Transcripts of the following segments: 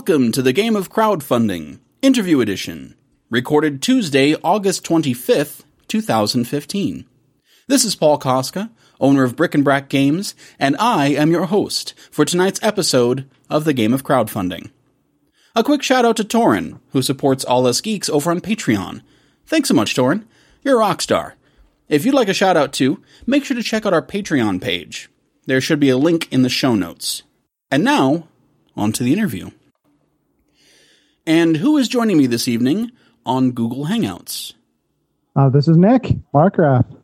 Welcome to the Game of Crowdfunding, Interview Edition, recorded Tuesday, August 25th, 2015. This is Paul Koska, owner of Brick and Brack Games, and I am your host for tonight's episode of the Game of Crowdfunding. A quick shout out to Torin, who supports All Us Geeks over on Patreon. Thanks so much, Torin. You're a rock star. If you'd like a shout out too, make sure to check out our Patreon page. There should be a link in the show notes. And now, on to the interview. And who is joining me this evening on Google Hangouts? Uh, this is Nick Marcraft.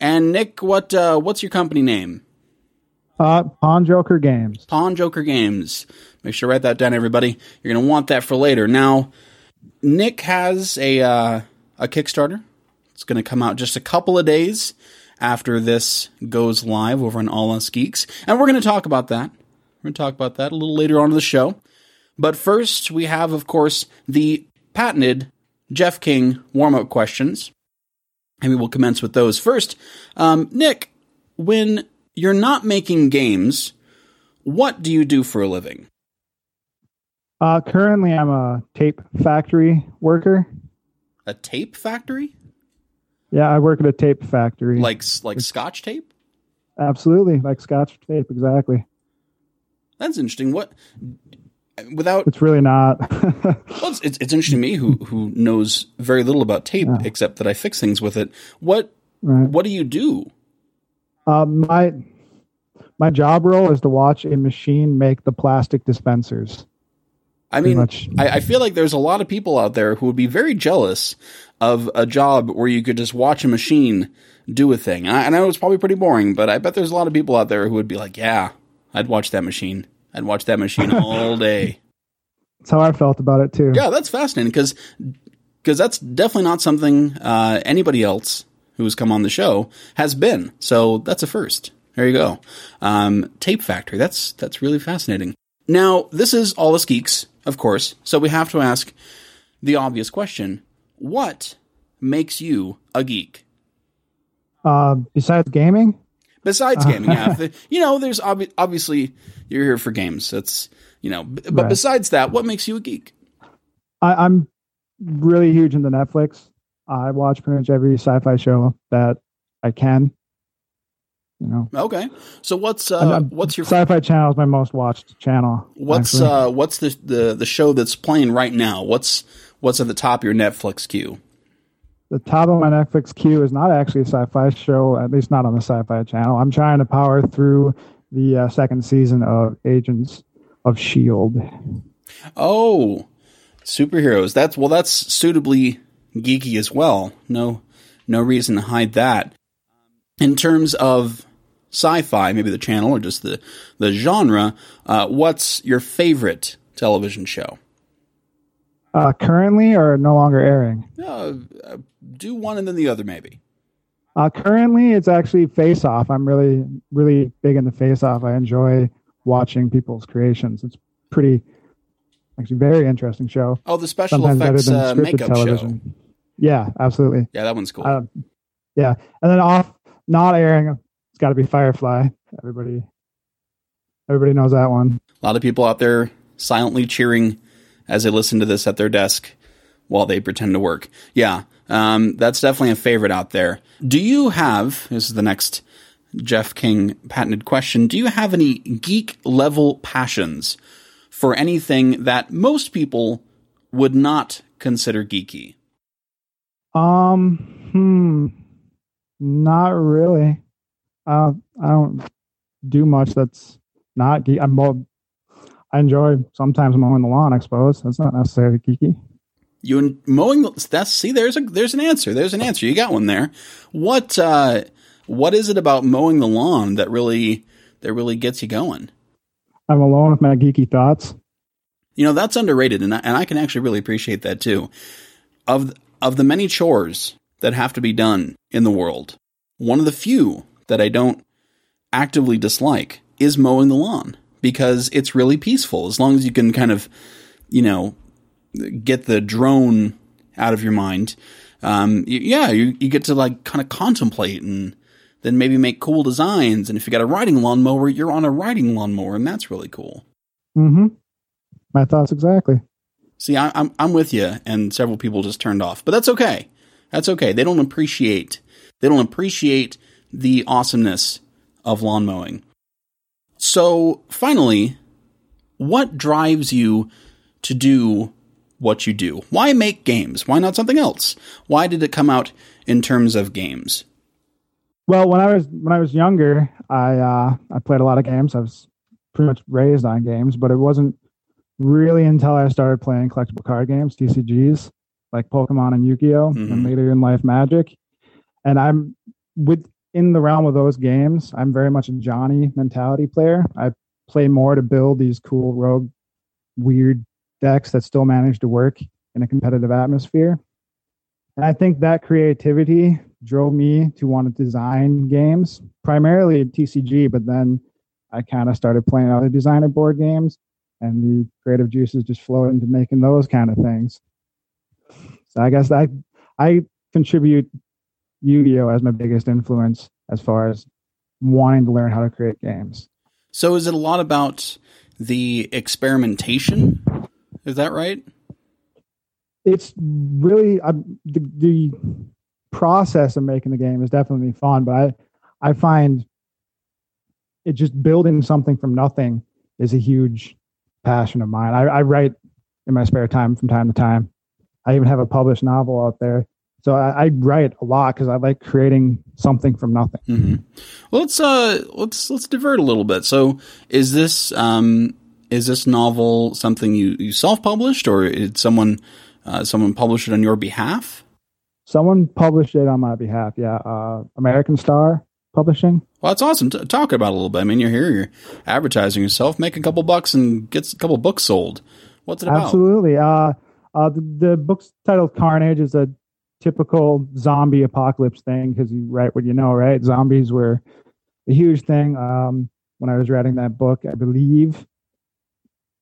And Nick, what uh, what's your company name? Uh, Pawn Joker Games. Pawn Joker Games. Make sure to write that down, everybody. You're going to want that for later. Now, Nick has a uh, a Kickstarter. It's going to come out just a couple of days after this goes live over on All Us Geeks, and we're going to talk about that. We're going to talk about that a little later on in the show. But first, we have, of course, the patented Jeff King warm up questions. And we will commence with those. First, um, Nick, when you're not making games, what do you do for a living? Uh, currently, I'm a tape factory worker. A tape factory? Yeah, I work at a tape factory. Like like Scotch tape? Absolutely, like Scotch tape, exactly. That's interesting. What without it's really not. well, it's, it's, it's interesting to me who who knows very little about tape yeah. except that I fix things with it. What right. what do you do? Uh, my my job role is to watch a machine make the plastic dispensers. I mean, I, I, feel like there's a lot of people out there who would be very jealous of a job where you could just watch a machine do a thing. And I, I know it's probably pretty boring, but I bet there's a lot of people out there who would be like, "Yeah, I'd watch that machine. I'd watch that machine all day." That's how I felt about it too. Yeah, that's fascinating because because that's definitely not something uh, anybody else who has come on the show has been. So that's a first. There you go. Um, Tape Factory. That's that's really fascinating. Now, this is All Us Geeks, of course, so we have to ask the obvious question What makes you a geek? Uh, besides gaming? Besides gaming, yeah. you know, there's ob- obviously, you're here for games. That's, you know, b- but besides that, what makes you a geek? I, I'm really huge into Netflix. I watch pretty much every sci fi show that I can. You know. Okay. So what's uh, what's your Sci-Fi Channel is my most watched channel. What's actually. uh what's the, the the show that's playing right now? What's what's at the top of your Netflix queue? The top of my Netflix queue is not actually a sci-fi show, at least not on the Sci-Fi Channel. I'm trying to power through the uh, second season of Agents of Shield. Oh, superheroes. That's well. That's suitably geeky as well. No, no reason to hide that. In terms of sci-fi, maybe the channel or just the the genre, uh, what's your favorite television show? Uh, currently or no longer airing? Uh, do one and then the other, maybe. Uh, currently, it's actually Face Off. I'm really, really big into Face Off. I enjoy watching people's creations. It's pretty, actually, very interesting show. Oh, the special Sometimes effects uh, makeup television. show. Yeah, absolutely. Yeah, that one's cool. Uh, yeah, and then off, not airing It's got to be Firefly. Everybody, everybody knows that one. A lot of people out there silently cheering as they listen to this at their desk while they pretend to work. Yeah, um, that's definitely a favorite out there. Do you have? This is the next Jeff King patented question. Do you have any geek level passions for anything that most people would not consider geeky? Um, hmm, not really. Uh, I don't do much that's not geek. I'm more, I enjoy sometimes mowing the lawn. I suppose that's not necessarily geeky. You and mowing the, that's see there's a there's an answer there's an answer you got one there. What uh, what is it about mowing the lawn that really that really gets you going? I'm alone with my geeky thoughts. You know that's underrated, and I, and I can actually really appreciate that too. Of of the many chores that have to be done in the world, one of the few that I don't actively dislike is mowing the lawn because it's really peaceful as long as you can kind of, you know, get the drone out of your mind. Um, yeah, you, you get to like kind of contemplate and then maybe make cool designs. And if you got a riding lawnmower, you're on a riding lawnmower, and that's really cool. Mm-hmm. my thoughts exactly. See, I, I'm I'm with you, and several people just turned off, but that's okay. That's okay. They don't appreciate they don't appreciate the awesomeness of lawn mowing. So finally, what drives you to do what you do? Why make games? Why not something else? Why did it come out in terms of games? Well, when I was when I was younger, I uh, I played a lot of games. I was pretty much raised on games, but it wasn't really until I started playing collectible card games, TCGs, like Pokemon and Yu-Gi-Oh, mm-hmm. and later in life Magic. And I'm within the realm of those games. I'm very much a Johnny mentality player. I play more to build these cool rogue, weird decks that still manage to work in a competitive atmosphere. And I think that creativity drove me to want to design games, primarily at TCG, but then I kind of started playing other designer board games and the creative juices just flowed into making those kind of things. So I guess I I contribute Yu-Gi-Oh as my biggest influence as far as wanting to learn how to create games. So is it a lot about the experimentation? Is that right? It's really uh, the, the process of making the game is definitely fun, but I I find it just building something from nothing is a huge passion of mine. I, I write in my spare time from time to time. I even have a published novel out there. So I, I write a lot because I like creating something from nothing. Mm-hmm. Well, let's uh, let's let's divert a little bit. So, is this um, is this novel something you, you self published, or did someone uh, someone publish it on your behalf? Someone published it on my behalf. Yeah, uh, American Star Publishing. Well, that's awesome. T- talk about it a little bit. I mean, you're here, you're advertising yourself, make a couple bucks, and get a couple books sold. What's it about? Absolutely. Uh, uh, the, the book's titled Carnage is a typical zombie apocalypse thing because you write what you know, right? Zombies were a huge thing. Um, when I was writing that book, I believe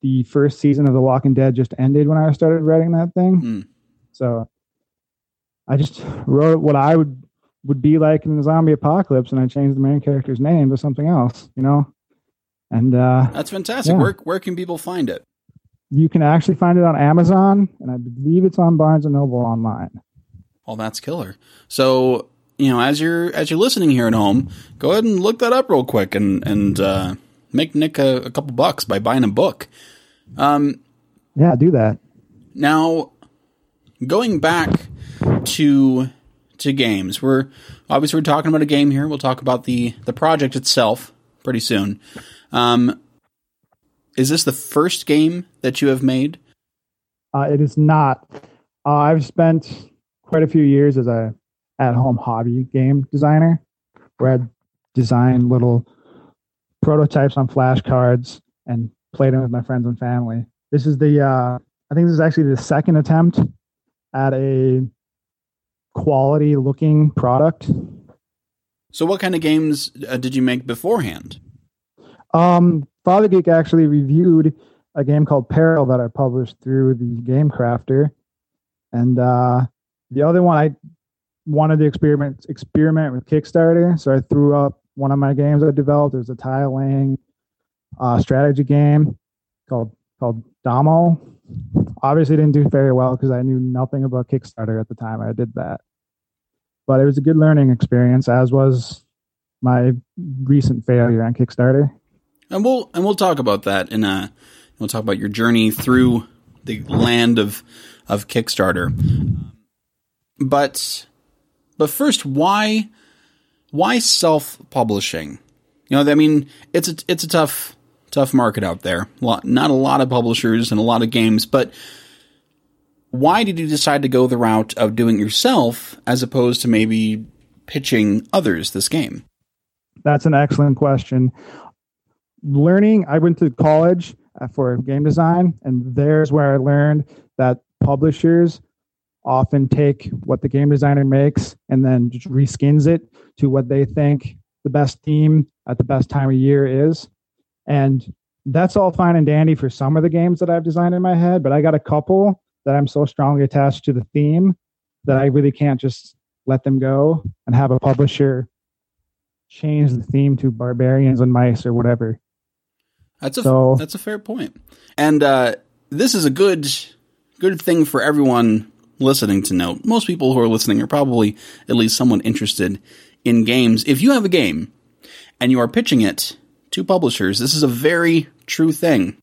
the first season of The Walking Dead just ended when I started writing that thing. Mm. So I just wrote what I would would be like in the zombie apocalypse, and I changed the main character's name to something else. You know, and uh, that's fantastic. Yeah. Where where can people find it? You can actually find it on Amazon, and I believe it's on Barnes and Noble online. Well, that's killer. So you know, as you're as you're listening here at home, go ahead and look that up real quick and and uh, make Nick a, a couple bucks by buying a book. Um, yeah, do that. Now, going back to to games, we're obviously we're talking about a game here. We'll talk about the the project itself pretty soon. Um, is this the first game that you have made? Uh, it is not. Uh, I've spent quite a few years as a at home hobby game designer, where I designed little prototypes on flashcards and played them with my friends and family. This is the uh, I think this is actually the second attempt at a quality looking product. So, what kind of games uh, did you make beforehand? Um, Father Geek actually reviewed a game called Peril that I published through the Game Crafter, and uh, the other one I wanted to experiment experiment with Kickstarter, so I threw up one of my games I developed. There's a tile laying uh, strategy game called called Damo. Obviously, didn't do very well because I knew nothing about Kickstarter at the time I did that. But it was a good learning experience, as was my recent failure on Kickstarter. And we'll and we'll talk about that in a we'll talk about your journey through the land of of Kickstarter. But but first, why why self publishing? You know, I mean, it's a it's a tough tough market out there. Lot, Not a lot of publishers and a lot of games, but why did you decide to go the route of doing yourself as opposed to maybe pitching others this game? That's an excellent question. Learning, I went to college for game design, and there's where I learned that publishers often take what the game designer makes and then just reskins it to what they think the best theme at the best time of year is. And that's all fine and dandy for some of the games that I've designed in my head, but I got a couple that I'm so strongly attached to the theme that I really can't just let them go and have a publisher change the theme to barbarians and mice or whatever. That's a so, that's a fair point. And uh, this is a good good thing for everyone listening to note. Most people who are listening are probably at least someone interested in games. If you have a game and you are pitching it to publishers, this is a very true thing.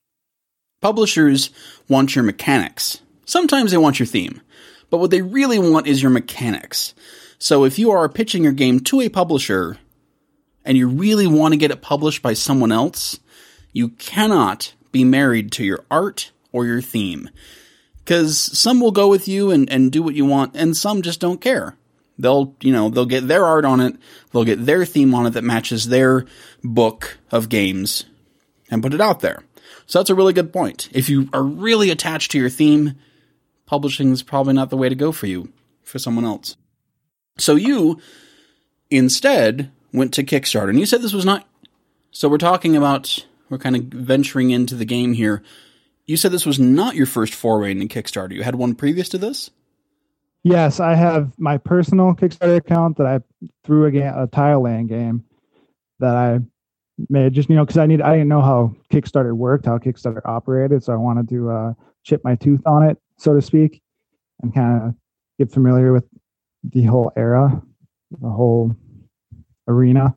Publishers want your mechanics. Sometimes they want your theme, but what they really want is your mechanics. So if you are pitching your game to a publisher and you really want to get it published by someone else, you cannot be married to your art or your theme. Because some will go with you and, and do what you want, and some just don't care. They'll, you know, they'll get their art on it, they'll get their theme on it that matches their book of games and put it out there. So that's a really good point. If you are really attached to your theme, publishing is probably not the way to go for you, for someone else. So you instead went to Kickstarter, and you said this was not. So we're talking about, we're kind of venturing into the game here. You said this was not your first foray into Kickstarter. You had one previous to this? Yes, I have my personal Kickstarter account that I threw a, game, a tile laying game that I made just you know because I need I didn't know how Kickstarter worked, how Kickstarter operated, so I wanted to uh, chip my tooth on it, so to speak, and kind of get familiar with the whole era, the whole arena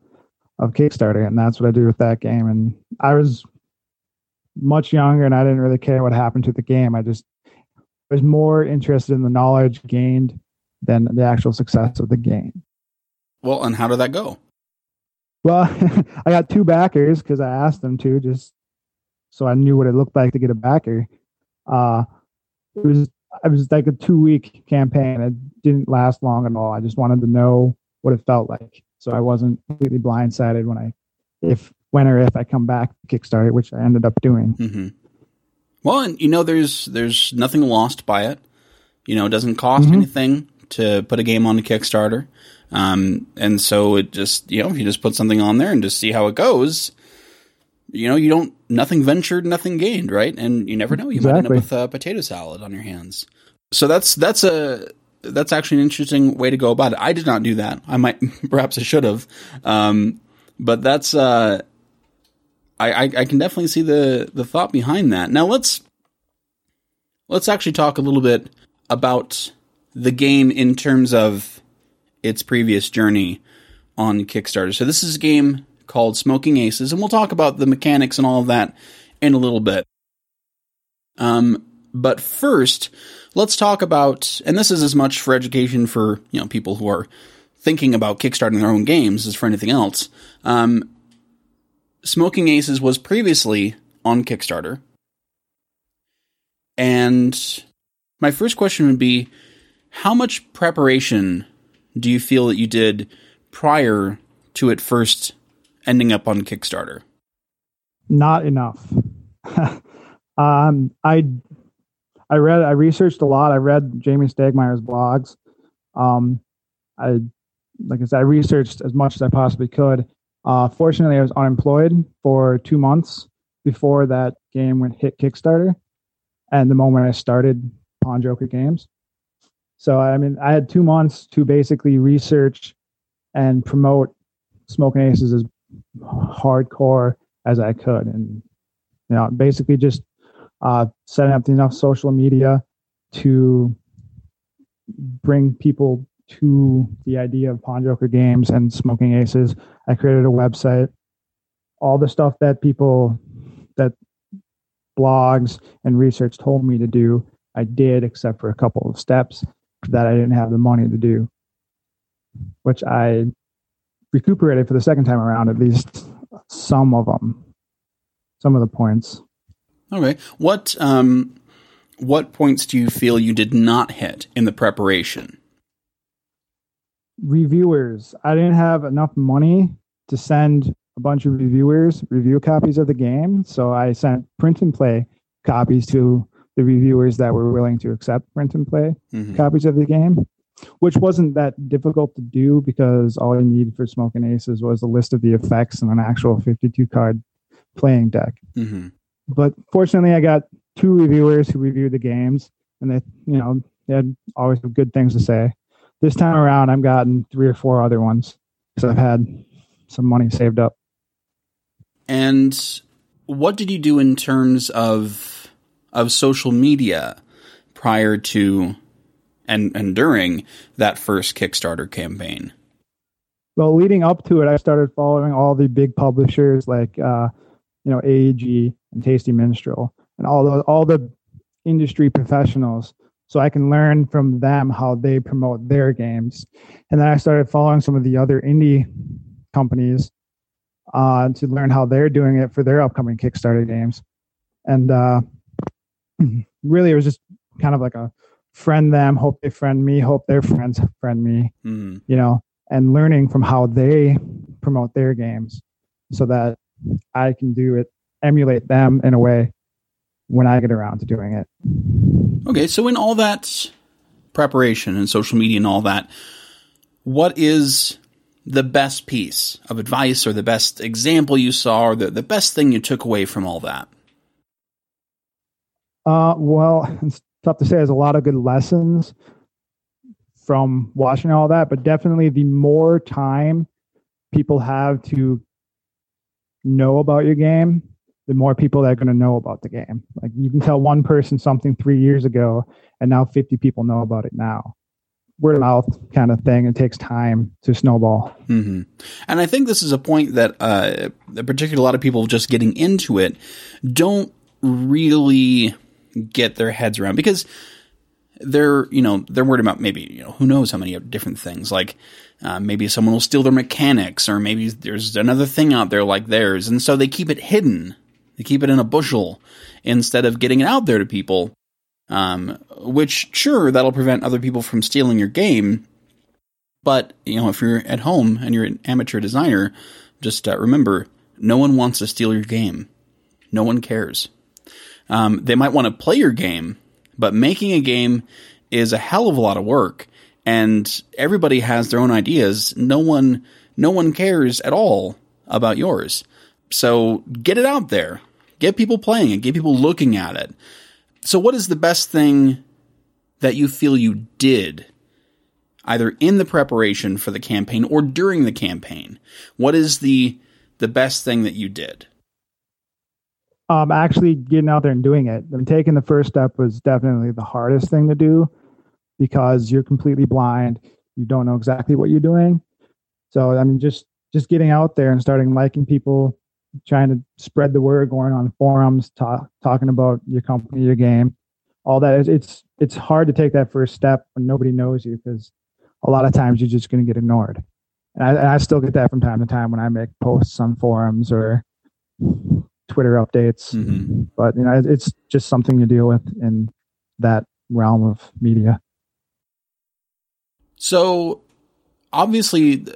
of Kickstarter, and that's what I do with that game. And I was much younger, and I didn't really care what happened to the game. I just was more interested in the knowledge gained than the actual success of the game. Well, and how did that go? Well, I got two backers because I asked them to, just so I knew what it looked like to get a backer. Uh, it was it was like a two week campaign. It didn't last long at all. I just wanted to know what it felt like, so I wasn't completely blindsided when I, if when or if I come back to Kickstarter, which I ended up doing. Mm-hmm. Well, and you know, there's there's nothing lost by it. You know, it doesn't cost Mhm. anything to put a game on the Kickstarter, um, and so it just you know, if you just put something on there and just see how it goes, you know, you don't nothing ventured, nothing gained, right? And you never know, you might end up with a potato salad on your hands. So that's that's a that's actually an interesting way to go about it. I did not do that. I might perhaps I should have, um, but that's uh, I, I I can definitely see the the thought behind that. Now let's let's actually talk a little bit about the game in terms of its previous journey on Kickstarter. So this is a game called Smoking Aces, and we'll talk about the mechanics and all of that in a little bit. Um, but first, let's talk about, and this is as much for education for you know people who are thinking about kickstarting their own games as for anything else. Um, Smoking Aces was previously on Kickstarter. And my first question would be how much preparation do you feel that you did prior to it first ending up on Kickstarter? Not enough. um, I I read I researched a lot. I read Jamey Stegmaier's blogs. Um, I like I said, I researched as much as I possibly could. Uh, fortunately, I was unemployed for two months before that game went hit Kickstarter, and the moment I started Pawn Joker Games. So I mean, I had two months to basically research and promote Smoking Aces as hardcore as I could, and you know, basically just uh, setting up enough social media to bring people to the idea of Pawn Joker games and Smoking Aces. I created a website, all the stuff that people that blogs and research told me to do. I did, except for a couple of steps that I didn't have the money to do, which I recuperated for the second time around, at least some of them, some of the points. Okay. What um what points do you feel you did not hit in the preparation? Reviewers. I didn't have enough money to send a bunch of reviewers review copies of the game, so I sent print and play copies to the reviewers that were willing to accept print and play Mhm. copies of the game, which wasn't that difficult to do because all you need for Smoking Aces was a list of the effects and an actual 52 card playing deck. Mhm. But fortunately, I got two reviewers who reviewed the games, and they, you know, they had always good things to say. This time around, I've gotten three or four other ones because I've had some money saved up. And what did you do in terms of of social media prior to and and during that first Kickstarter campaign? Well, leading up to it, I started following all the big publishers like uh, you know AEG and Tasty Minstrel and all the all the industry professionals so I can learn from them how they promote their games. And then I started following some of the other indie companies uh, to learn how they're doing it for their upcoming Kickstarter games. And uh, really, it was just kind of like a friend them, hope they friend me, hope their friends friend me, mm. you know, and learning from how they promote their games so that I can do it, emulate them in a way when I get around to doing it. Okay, so in all that preparation and social media and all that, what is the best piece of advice or the best example you saw or the, the best thing you took away from all that? Uh, well, it's tough to say. There's a lot of good lessons from watching all that, but definitely the more time people have to know about your game, the more people that are going to know about the game. Like you can tell one person something three years ago, and now 50 people know about it now. Word of mouth kind of thing. It takes time to snowball. Mm-hmm. And I think this is a point that, uh, particularly a lot of people just getting into it, don't really get their heads around because they're you know they're worried about maybe you know who knows how many different things like uh, maybe someone will steal their mechanics or maybe there's another thing out there like theirs and so they keep it hidden they keep it in a bushel instead of getting it out there to people um, which sure that'll prevent other people from stealing your game but you know if you're at home and you're an amateur designer just uh, remember no one wants to steal your game no one cares um, they might want to play your game, but making a game is a hell of a lot of work, and everybody has their own ideas. No one, no one cares at all about yours. So get it out there, get people playing it, get people looking at it. So, what is the best thing that you feel you did? Either in the preparation for the campaign or during the campaign. What is the the best thing that you did? um, actually getting out there and doing it and taking the first step was definitely the hardest thing to do because you're completely blind you don't know exactly what you're doing so i mean just just getting out there and starting liking people trying to spread the word going on forums talk, talking about your company your game all that it's it's hard to take that first step when nobody knows you because a lot of times you're just going to get ignored and I, and I still get that from time to time when i make posts on forums or Twitter updates. Mm-hmm. But you know, it's just something to deal with in that realm of media. So, obviously,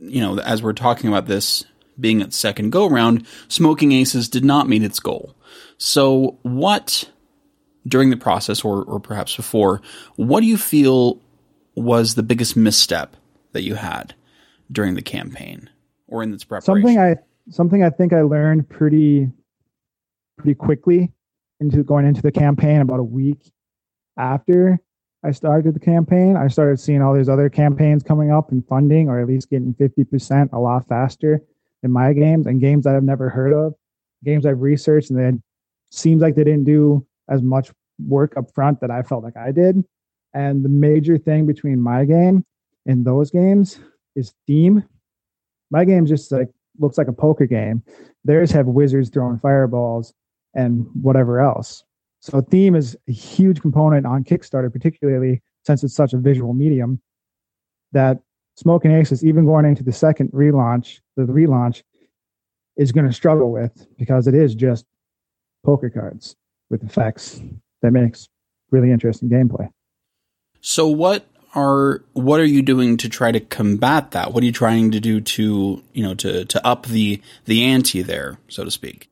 you know, as we're talking about this being its second go round, Smoking Aces did not meet its goal. So, what during the process, or or perhaps before, what do you feel was the biggest misstep that you had during the campaign or in its preparation? Something I something I think I learned pretty pretty quickly into going into the campaign about a week after I started the campaign. I started seeing all these other campaigns coming up and funding or at least getting 50% a lot faster in my games and games that I've never heard of, games I've researched and then seems like they didn't do as much work up front that I felt like I did. And the major thing between my game and those games is theme. My game just like looks like a poker game. Theirs have wizards throwing fireballs and whatever else. So theme is a huge component on Kickstarter, particularly since it's such a visual medium. That Smoking Aces, even going into the second relaunch, the relaunch, is going to struggle with because it is just poker cards with effects that makes really interesting gameplay. So what are what are you doing to try to combat that? What are you trying to do to you know to to up the the ante there, so to speak?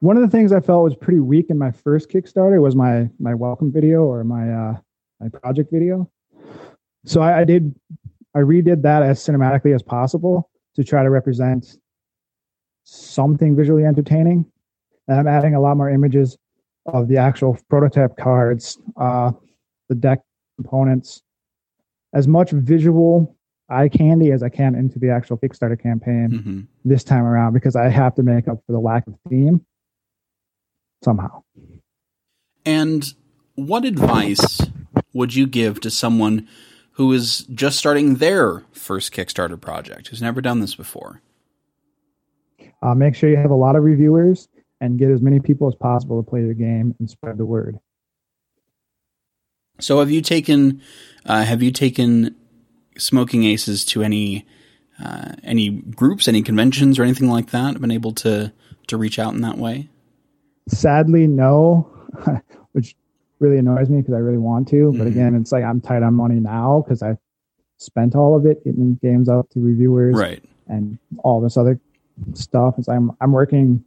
One of the things I felt was pretty weak in my first Kickstarter was my my welcome video or my uh, my project video. So I, I did I redid that as cinematically as possible to try to represent something visually entertaining. And I'm adding a lot more images of the actual prototype cards, uh, the deck components, as much visual eye candy as I can into the actual Kickstarter campaign mm-hmm. this time around because I have to make up for the lack of theme somehow. And what advice would you give to someone who is just starting their first Kickstarter project, who's never done this before? Uh, make sure you have a lot of reviewers and get as many people as possible to play your game and spread the word. So, have you taken uh, have you taken Smoking Aces to any uh, any groups, any conventions, or anything like that? Been able to to reach out in that way? Sadly, no, really annoys me because I really want to. Mm-hmm. But again, it's like I'm tight on money now because I spent all of it getting games out to reviewers, right, and all this other stuff. It's like I'm I'm working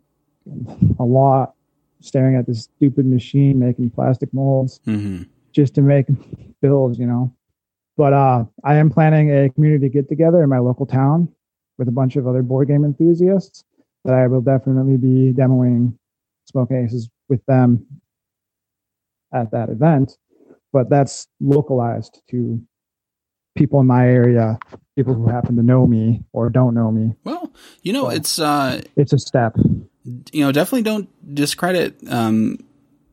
a lot, staring at this stupid machine making plastic molds mm-hmm. just to make builds, you know. But uh, I am planning a community get together in my local town with a bunch of other board game enthusiasts that I will definitely be demoing Smoke Aces with them at that event. But that's localized to people in my area, people who happen to know me or don't know me. Well, you know, so it's uh, it's a step. You know, definitely don't discredit um,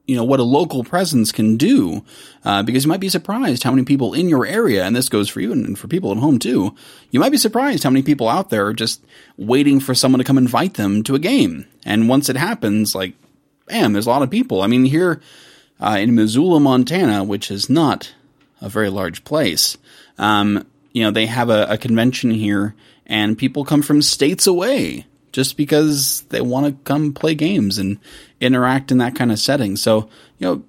you know what a local presence can do uh, because you might be surprised how many people in your area and this goes for you and for people at home too you might be surprised how many people out there are just waiting for someone to come invite them to a game and once it happens like bam there's a lot of people i mean here uh, in missoula montana which is not a very large place um, you know they have a, a convention here and people come from states away just because they want to come play games and interact in that kind of setting. So, you know,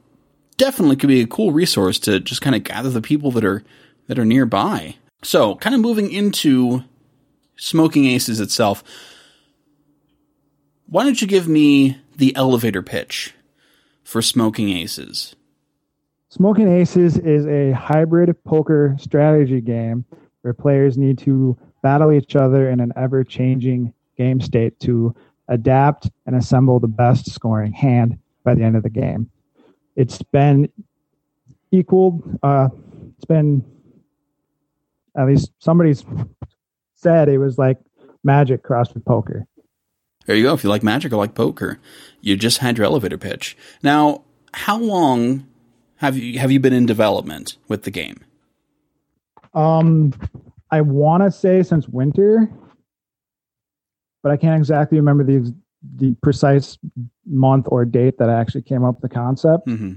definitely could be a cool resource to just kind of gather the people that are that are nearby. So, kind of moving into Smoking Aces itself. Why don't you give me the elevator pitch for Smoking Aces? Smoking Aces is a hybrid poker strategy game where players need to battle each other in an ever changing game state to adapt and assemble the best scoring hand by the end of the game. It's been equaled. Uh, it's been at least somebody's said it was like magic crossed with poker. There you go. If you like magic or like poker, you just had your elevator pitch. Now, how long have you have you been in development with the game? Um, I want to say since winter, but I can't exactly remember the the precise month or date that I actually came up with the concept. Mm-hmm.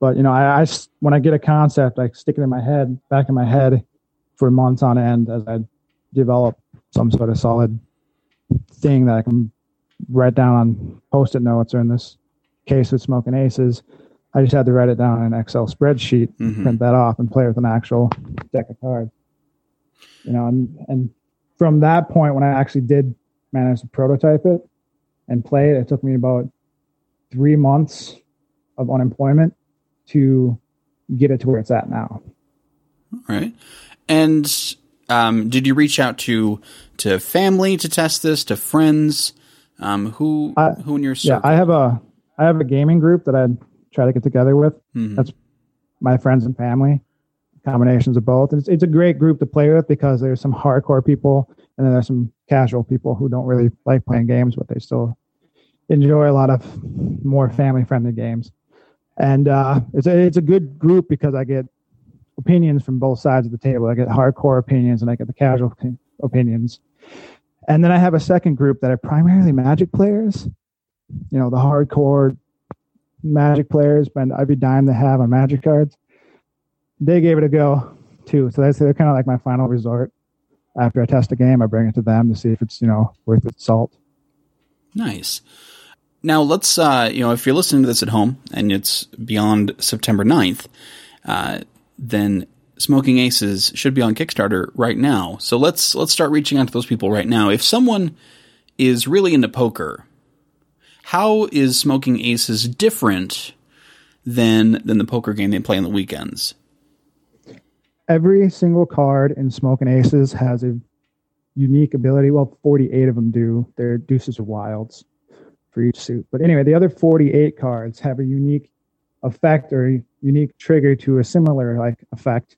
But you know, I, I, when I get a concept, I stick it in my head, back in my head, for months on end as I develop some sort of solid thing that I can write down on post-it notes, or in this case with Smoking Aces, I just had to write it down in an Excel spreadsheet, mm-hmm. print that off, and play with an actual deck of cards. You know, and and from that point, when I actually did manage to prototype it and play it. It took me about three months of unemployment to get it to where it's at now. All right. And um, did you reach out to to family to test this, to friends? Um, who I, who in your circle? Yeah, I have a I have a gaming group that I try to get together with. Mm-hmm. That's my friends and family, combinations of both. It's, it's a great group to play with because there's some hardcore people and then there's some casual people who don't really like playing games, but they still enjoy a lot of more family friendly games. And uh, it's a it's a good group because I get opinions from both sides of the table. I get hardcore opinions and I get the casual opinions. And then I have a second group that are primarily Magic players. You know, the hardcore Magic players, I'd be dying to have on Magic cards. They gave it a go too, so they're kind of like my final resort after I test a game, I bring it to them to see if it's you know worth its salt. Nice. Now let's uh, you know if you're listening to this at home and it's beyond September 9th, uh, then Smoking Aces should be on Kickstarter right now. So let's let's start reaching out to those people right now. If someone is really into poker, how is Smoking Aces different than than the poker game they play on the weekends? every single card in Smoking Aces has a unique ability. Well, 48 of them do. They're deuces or wilds for each suit. But anyway, the other 48 cards have a unique effect or unique trigger to a similar like effect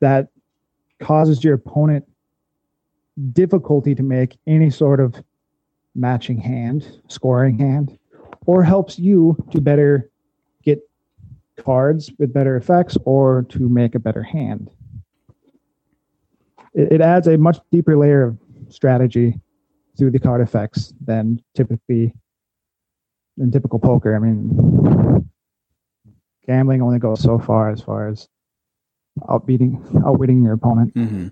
that causes your opponent difficulty to make any sort of matching hand, scoring hand, or helps you to better get cards with better effects or to make a better hand. It, it adds a much deeper layer of strategy through the card effects than typically in typical poker. I mean, gambling only goes so far as far as outbeating, outwitting your opponent. Mm-hmm.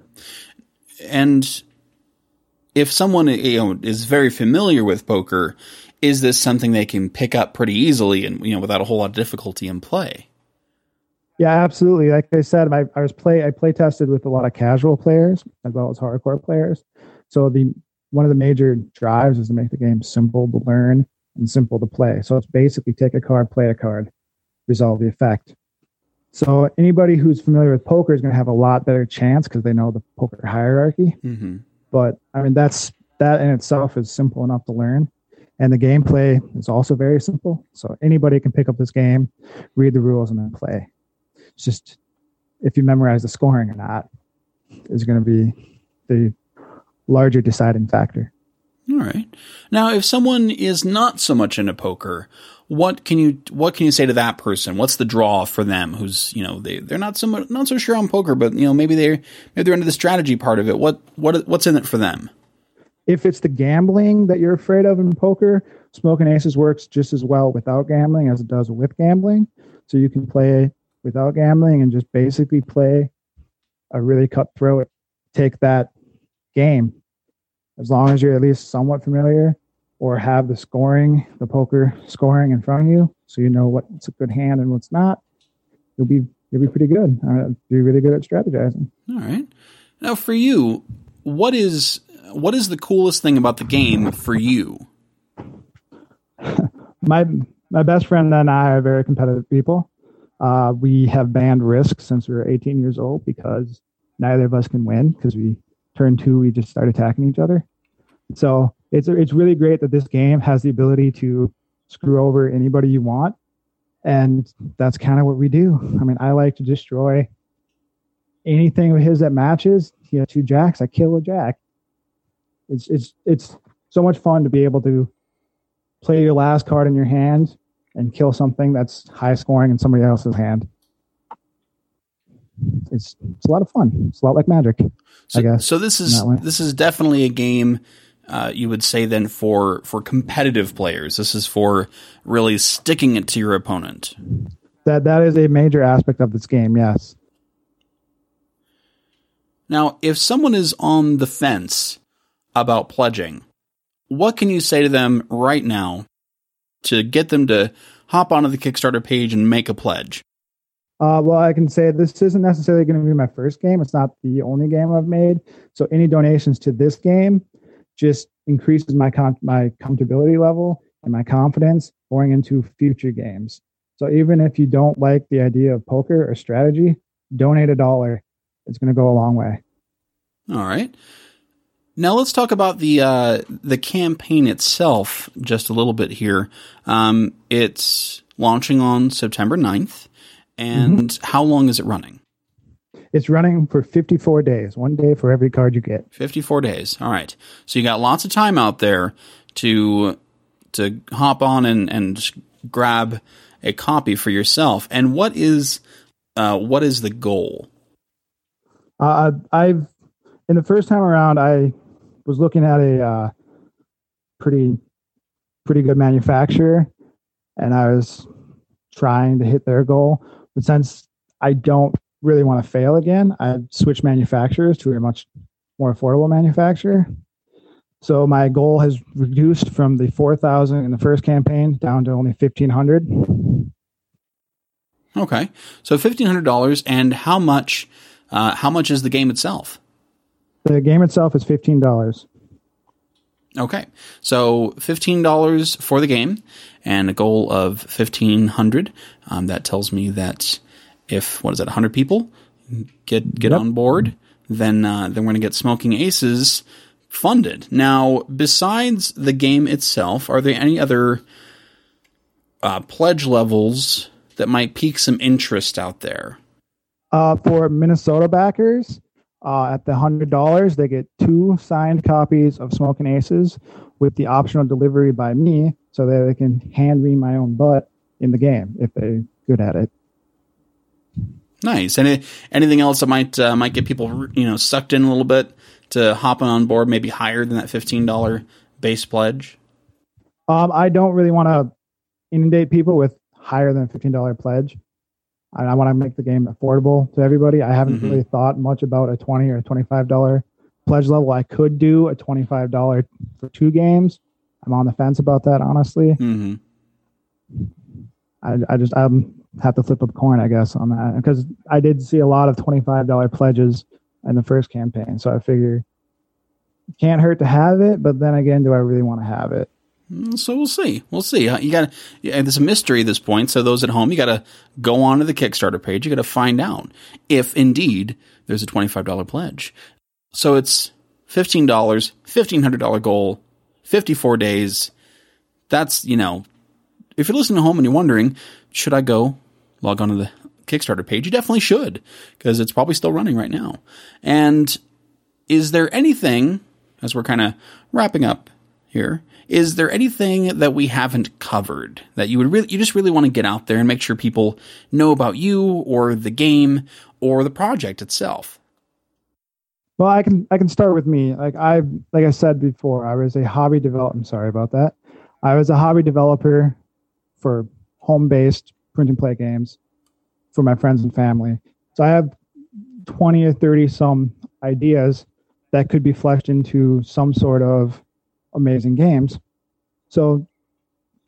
And if someone you know is very familiar with poker, is this something they can pick up pretty easily and you know without a whole lot of difficulty in play? Yeah, absolutely. Like I said, I, I was play I play tested with a lot of casual players as well as hardcore players. So the one of the major drives is to make the game simple to learn and simple to play. So it's basically take a card, play a card, resolve the effect. So anybody who's familiar with poker is going to have a lot better chance because they know the poker hierarchy. Mm-hmm. But I mean, that's that in itself is simple enough to learn, and the gameplay is also very simple. So anybody can pick up this game, read the rules, and then play. It's just if you memorize the scoring or not is going to be the larger deciding factor. All right. Now, if someone is not so much into poker, what can you what can you say to that person? What's the draw for them? Who's you know they they're not so much, not so sure on poker, but you know maybe they're maybe they're into the strategy part of it. What what what's in it for them? If it's the gambling that you're afraid of in poker, Smoking Aces works just as well without gambling as it does with gambling. So you can play without gambling and just basically play a really cutthroat, take that game as long as you're at least somewhat familiar or have the scoring, the poker scoring in front of you, so you know what's a good hand and what's not, you'll be you'll be pretty good. Uh, be really good at strategizing. All right. Now, for you, what is what is the coolest thing about the game for you? my my best friend and I are very competitive people. Uh, we have banned risk since we were 18 years old because neither of us can win because we turn two we just start attacking each other. So it's it's really great that this game has the ability to screw over anybody you want, and that's kind of what we do. I mean, I like to destroy anything of his that matches. He has two jacks, I kill a jack. It's it's it's so much fun to be able to play your last card in your hand and kill something that's high scoring in somebody else's hand. It's it's a lot of fun. It's a lot like Magic, so, I guess. So this is this is definitely a game uh, you would say then for for competitive players. This is for really sticking it to your opponent. That that is a major aspect of this game. Yes. Now, if someone is on the fence about pledging, what can you say to them right now to get them to hop onto the Kickstarter page and make a pledge? Uh, well, I can say this isn't necessarily going to be my first game. It's not the only game I've made. So any donations to this game just increases my com- my comfortability level and my confidence going into future games. So even if you don't like the idea of poker or strategy, donate a dollar. It's going to go a long way. All right. Now let's talk about the uh, the campaign itself just a little bit here. Um, it's launching on September 9th. And mm-hmm. how long is it running? It's running for 54 days, one day for every card you get. 54 days. All right. So you got lots of time out there to to hop on and, and grab a copy for yourself. And what is uh, what is the goal? Uh, I've in the first time around, I was looking at a uh, pretty pretty good manufacturer, and I was trying to hit their goal. But since I don't really want to fail again, I switched manufacturers to a much more affordable manufacturer. So my goal has reduced from the 4,000 in the first campaign down to only 1,500. Okay. So $1,500 and how much, uh, how much is the game itself? The game itself is $15. Okay. So $15 for the game and a goal of 1500. Um, that tells me that if what is it, 100 people get get yep. on board, then uh, then we're going to get Smoking Aces funded. Now, besides the game itself, are there any other uh, pledge levels that might pique some interest out there? Uh, for Minnesota backers, uh, at the hundred dollars, they get two signed copies of Smoking Aces with the optional delivery by me, so that they can hand me my own butt in the game if they're good at it. Nice. Any anything else that might uh, might get people you know sucked in a little bit to hopping on board, maybe higher than that fifteen dollar base pledge? Um, I don't really want to inundate people with higher than fifteen dollar pledge. I, I want to make the game affordable to everybody. I haven't Mhm. really thought much about a twenty or twenty five dollar pledge level. I could do a twenty five dollar for two games. I'm on the fence about that, honestly. hmm I, I just I have to flip a coin, I guess, on that because I did see a lot of twenty five dollar pledges in the first campaign. So I figure can't hurt to have it, but then again, do I really want to have it? Mm, So we'll see. We'll see. Uh, You got. Yeah, there's a mystery at this point. So those at home, you got to go onto the Kickstarter page. You got to find out if indeed there's a twenty-five dollar pledge. So it's fifteen dollars, fifteen hundred dollar goal, fifty-four days. That's you know, if you're listening at home and you're wondering, should I go log on to the Kickstarter page? You definitely should because it's probably still running right now. And is there anything as we're kind of wrapping up here? Is there anything that we haven't covered that you would really, you just really want to get out there and make sure people know about you or the game or the project itself? Well, I can I can start with me. Like I like I said before, I was a hobby developer. I'm sorry about that. I was a hobby developer for home based print and play games for my friends and family. So I have 20 or 30 some ideas that could be fleshed into some sort of amazing games. So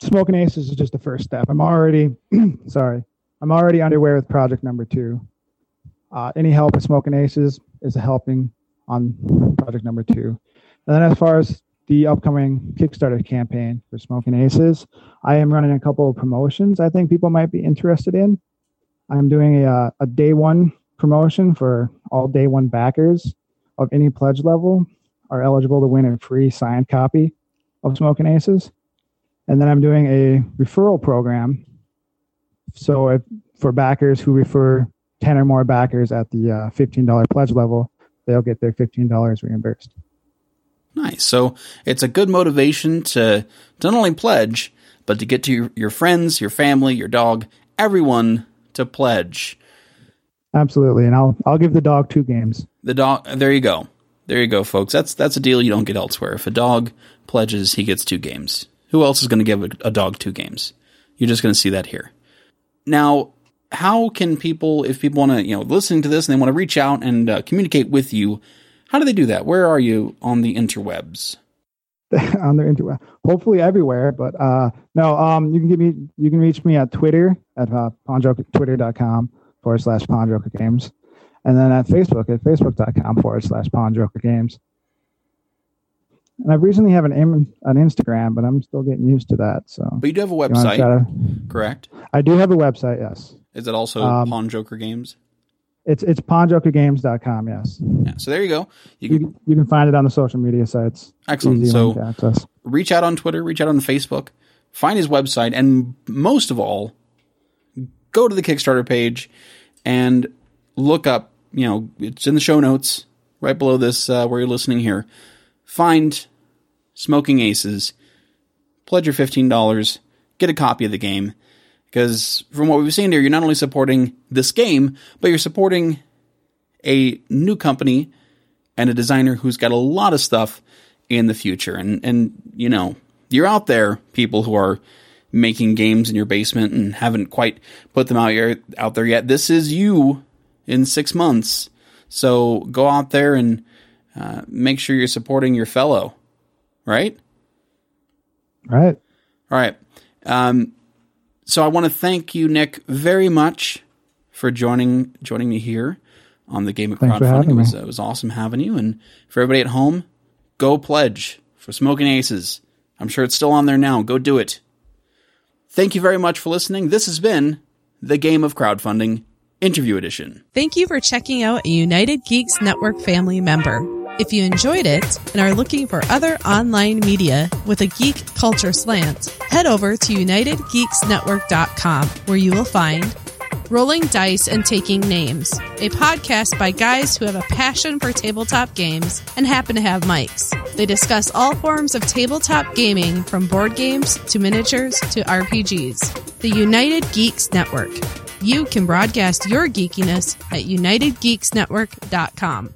Smoking Aces is just the first step. I'm already sorry. I'm already underway with project number two. Uh, any help with Smoking Aces is helping on project number two. And then as far as the upcoming Kickstarter campaign for Smoking Aces, I am running a couple of promotions I think people might be interested in. I'm doing a, a day one promotion for all day one backers of any pledge level are eligible to win a free signed copy of Smoking Aces. And then I'm doing a referral program. So if, for backers who refer 10 or more backers at the uh, $15 pledge level, they'll get their $15 reimbursed. Nice. So it's a good motivation to, to not only pledge, but to get to your, your friends, your family, your dog, everyone to pledge. Absolutely. And I'll, I'll give the dog two games. The dog. There you go. There you go, folks. That's that's a deal you don't get elsewhere. If a dog pledges, he gets two games. Who else is going to give a, a dog two games? You're just going to see that here. Now, how can people, if people want to, you know, listening to this and they want to reach out and uh, communicate with you, how do they do that? Where are you on the interwebs? on their interweb. Hopefully everywhere, but uh, no. Um, you can give me you can reach me at Twitter at uh, Pondjoker, twitter.com forward slash Pondjoker Games, and then at Facebook at facebook.com forward slash Pondjoker Games. And I recently have an an Instagram, but I'm still getting used to that. So But you do have a website, to- correct? I do have a website. Yes, Is it also Um, Pawn Joker Games? It's it's PondjokerGames.com. Yes, Yeah. So there you go. You you can, can, you can find it on the social media sites. excellent. Easy So access. reach out on Twitter, reach out on Facebook, find his website, and most of all, go to the Kickstarter page and look up. You know, it's in the show notes right below this uh, where you're listening here. Find Smoking Aces, pledge your fifteen dollars, get a copy of the game. Because from what we've seen here, you're not only supporting this game, but you're supporting a new company and a designer who's got a lot of stuff in the future. And and you know, you're out there, people who are making games in your basement and haven't quite put them out here out there yet. This is you in six months. So go out there and uh, make sure you're supporting your fellow. Right? Right. All right. Um, so I want to thank you, Nick, very much for joining joining me here on the game of Thanks for crowdfunding. It was, it was awesome having you. And for everybody at home, go pledge for Smoking Aces. I'm sure it's still on there now. Go do it. Thank you very much for listening. This has been the Game of Crowdfunding Interview Edition. Thank you for checking out a United Geeks Network family member. If you enjoyed it and are looking for other online media with a geek culture slant, head over to UnitedGeeksNetwork.com where you will find Rolling Dice and Taking Names, a podcast by guys who have a passion for tabletop games and happen to have mics. They discuss all forms of tabletop gaming from board games to miniatures to RPGs. The United Geeks Network. you can broadcast your geekiness at unitedgeeksnetwork.com.